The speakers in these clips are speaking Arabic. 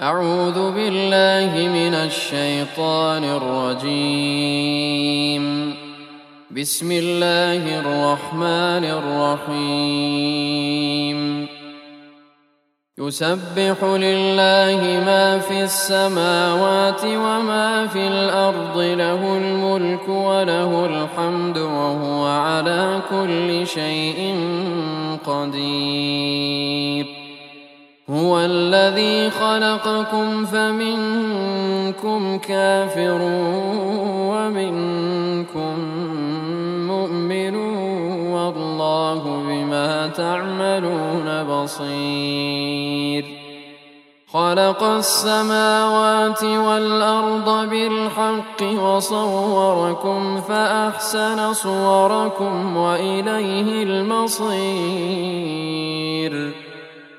أعوذ بالله من الشيطان الرجيم. بسم الله الرحمن الرحيم. يسبح لله ما في السماوات وما في الأرض له الملك وله الحمد وهو على كل شيء قدير. هو الذي خلقكم فمنكم كافر ومنكم مؤمن والله بما تعملون بصير. خلق السماوات والأرض بالحق وصوركم فأحسن صوركم وإليه المصير.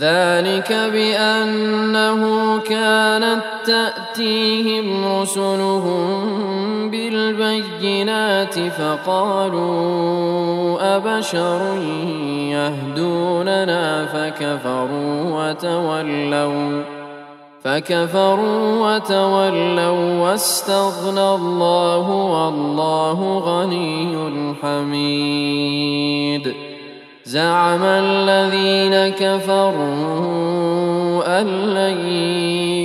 ذلك بأنه كانت تأتيهم رسلهم بالبينات فقالوا أبشر يهدوننا فكفروا وتولوا فكفروا وتولوا واستغنى الله والله غني حميد زعم الذين كفروا أن لن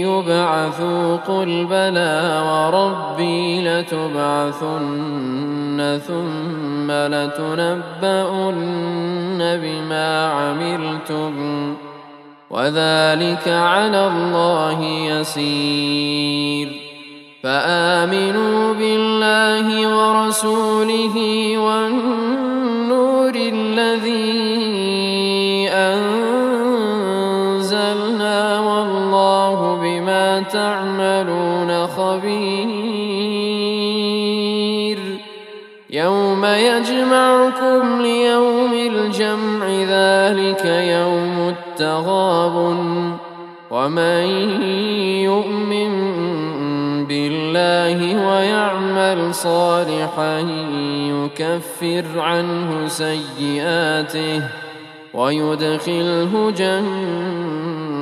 يبعثوا قل بلى وربي لتبعثن ثم لتنبؤن بما عملتم وذلك على الله يسير فآمنوا بالله ورسوله والنور تعملون خبير يوم يجمعكم ليوم الجمع ذلك يوم التغاب ومن يؤمن بالله ويعمل صالحا يكفر عنه سيئاته ويدخله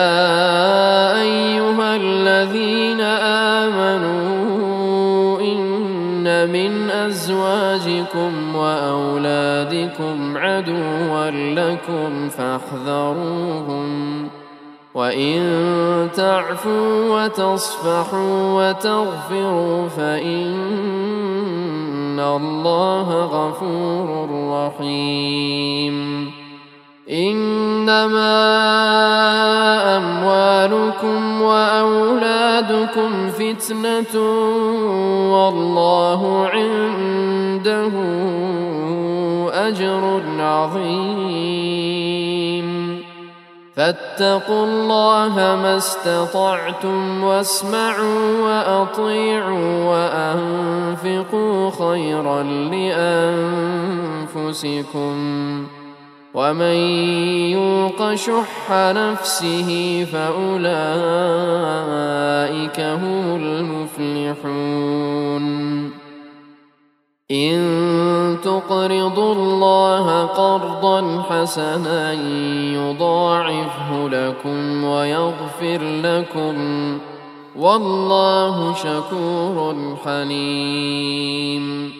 يا أيها الذين آمنوا إن من أزواجكم وأولادكم عدوا لكم فاحذروهم وإن تعفوا وتصفحوا وتغفروا فإن الله غفور رحيم. إنما فتنه والله عنده أجر عظيم. فاتقوا الله ما استطعتم واسمعوا وأطيعوا وأنفقوا خيرا لأنفسكم. ومن يوق شح نفسه فأولئك هم المفلحون. إن تقرضوا الله قرضا حسنا يضاعفه لكم ويغفر لكم والله شكور حليم.